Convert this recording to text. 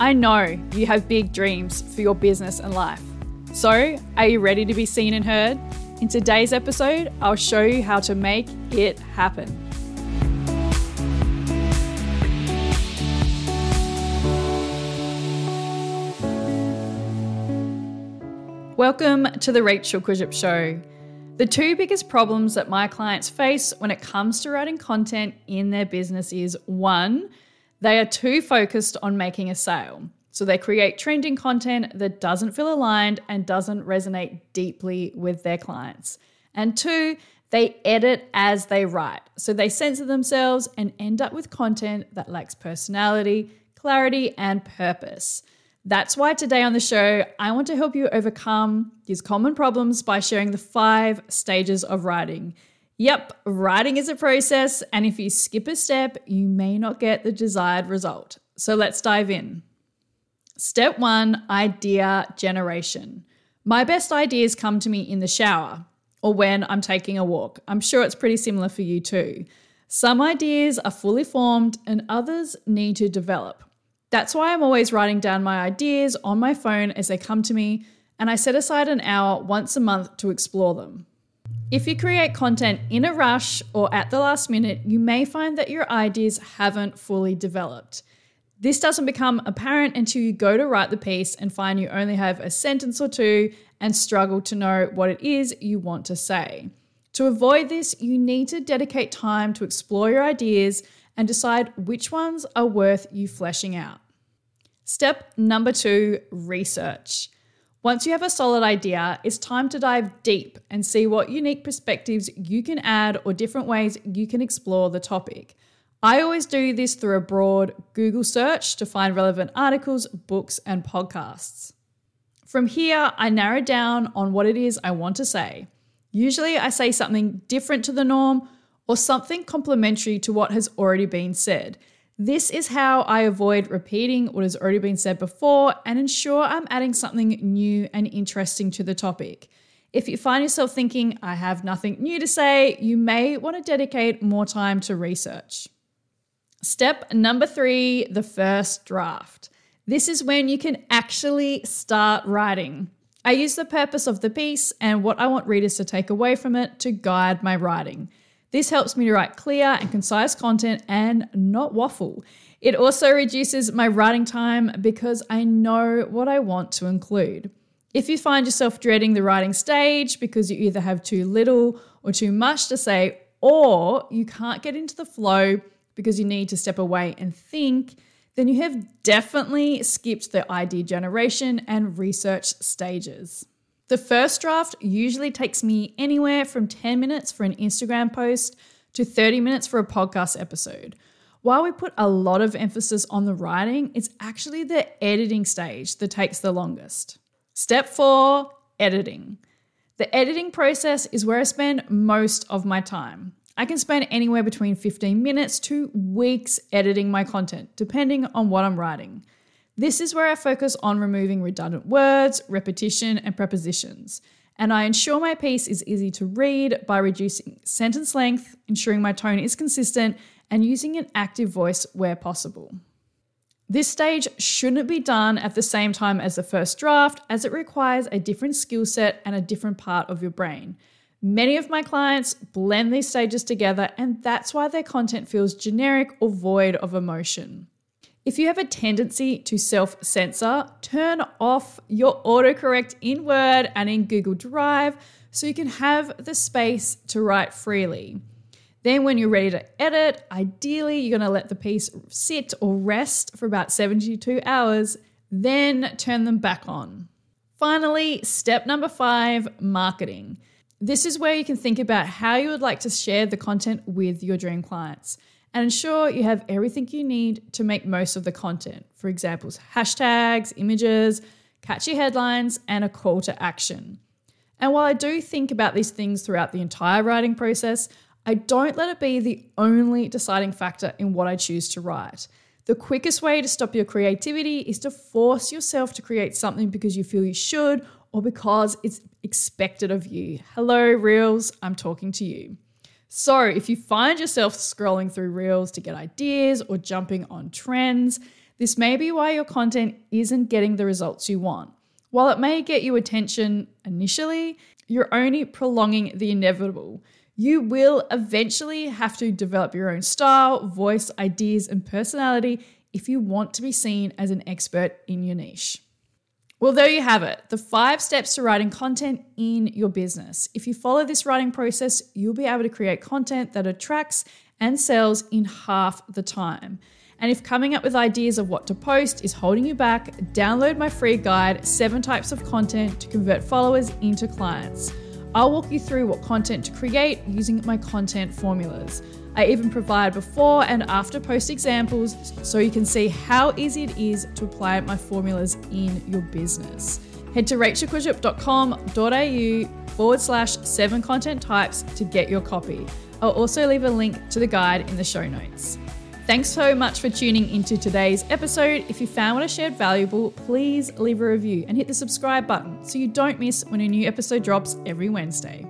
I know you have big dreams for your business and life. So, are you ready to be seen and heard? In today's episode, I'll show you how to make it happen. Welcome to the Rachel Kurzyp Show. The two biggest problems that my clients face when it comes to writing content in their business is one, they are too focused on making a sale. So they create trending content that doesn't feel aligned and doesn't resonate deeply with their clients. And two, they edit as they write. So they censor themselves and end up with content that lacks personality, clarity, and purpose. That's why today on the show, I want to help you overcome these common problems by sharing the five stages of writing. Yep, writing is a process, and if you skip a step, you may not get the desired result. So let's dive in. Step one idea generation. My best ideas come to me in the shower or when I'm taking a walk. I'm sure it's pretty similar for you too. Some ideas are fully formed and others need to develop. That's why I'm always writing down my ideas on my phone as they come to me, and I set aside an hour once a month to explore them. If you create content in a rush or at the last minute, you may find that your ideas haven't fully developed. This doesn't become apparent until you go to write the piece and find you only have a sentence or two and struggle to know what it is you want to say. To avoid this, you need to dedicate time to explore your ideas and decide which ones are worth you fleshing out. Step number two research. Once you have a solid idea, it's time to dive deep and see what unique perspectives you can add or different ways you can explore the topic. I always do this through a broad Google search to find relevant articles, books, and podcasts. From here, I narrow down on what it is I want to say. Usually, I say something different to the norm or something complementary to what has already been said. This is how I avoid repeating what has already been said before and ensure I'm adding something new and interesting to the topic. If you find yourself thinking, I have nothing new to say, you may want to dedicate more time to research. Step number three the first draft. This is when you can actually start writing. I use the purpose of the piece and what I want readers to take away from it to guide my writing. This helps me to write clear and concise content and not waffle. It also reduces my writing time because I know what I want to include. If you find yourself dreading the writing stage because you either have too little or too much to say, or you can't get into the flow because you need to step away and think, then you have definitely skipped the idea generation and research stages. The first draft usually takes me anywhere from 10 minutes for an Instagram post to 30 minutes for a podcast episode. While we put a lot of emphasis on the writing, it's actually the editing stage that takes the longest. Step four editing. The editing process is where I spend most of my time. I can spend anywhere between 15 minutes to weeks editing my content, depending on what I'm writing. This is where I focus on removing redundant words, repetition, and prepositions. And I ensure my piece is easy to read by reducing sentence length, ensuring my tone is consistent, and using an active voice where possible. This stage shouldn't be done at the same time as the first draft, as it requires a different skill set and a different part of your brain. Many of my clients blend these stages together, and that's why their content feels generic or void of emotion. If you have a tendency to self censor, turn off your autocorrect in Word and in Google Drive so you can have the space to write freely. Then, when you're ready to edit, ideally you're going to let the piece sit or rest for about 72 hours, then turn them back on. Finally, step number five marketing. This is where you can think about how you would like to share the content with your dream clients. And ensure you have everything you need to make most of the content. For examples, hashtags, images, catchy headlines, and a call to action. And while I do think about these things throughout the entire writing process, I don't let it be the only deciding factor in what I choose to write. The quickest way to stop your creativity is to force yourself to create something because you feel you should or because it's expected of you. Hello, Reels, I'm talking to you. So, if you find yourself scrolling through Reels to get ideas or jumping on trends, this may be why your content isn't getting the results you want. While it may get you attention initially, you're only prolonging the inevitable. You will eventually have to develop your own style, voice, ideas, and personality if you want to be seen as an expert in your niche. Well, there you have it the five steps to writing content in your business. If you follow this writing process, you'll be able to create content that attracts and sells in half the time. And if coming up with ideas of what to post is holding you back, download my free guide, Seven Types of Content to Convert Followers into Clients. I'll walk you through what content to create using my content formulas. I even provide before and after post examples so you can see how easy it is to apply my formulas in your business. Head to rachelkurzyp.com.au forward slash seven content types to get your copy. I'll also leave a link to the guide in the show notes. Thanks so much for tuning into today's episode. If you found what I shared valuable, please leave a review and hit the subscribe button so you don't miss when a new episode drops every Wednesday.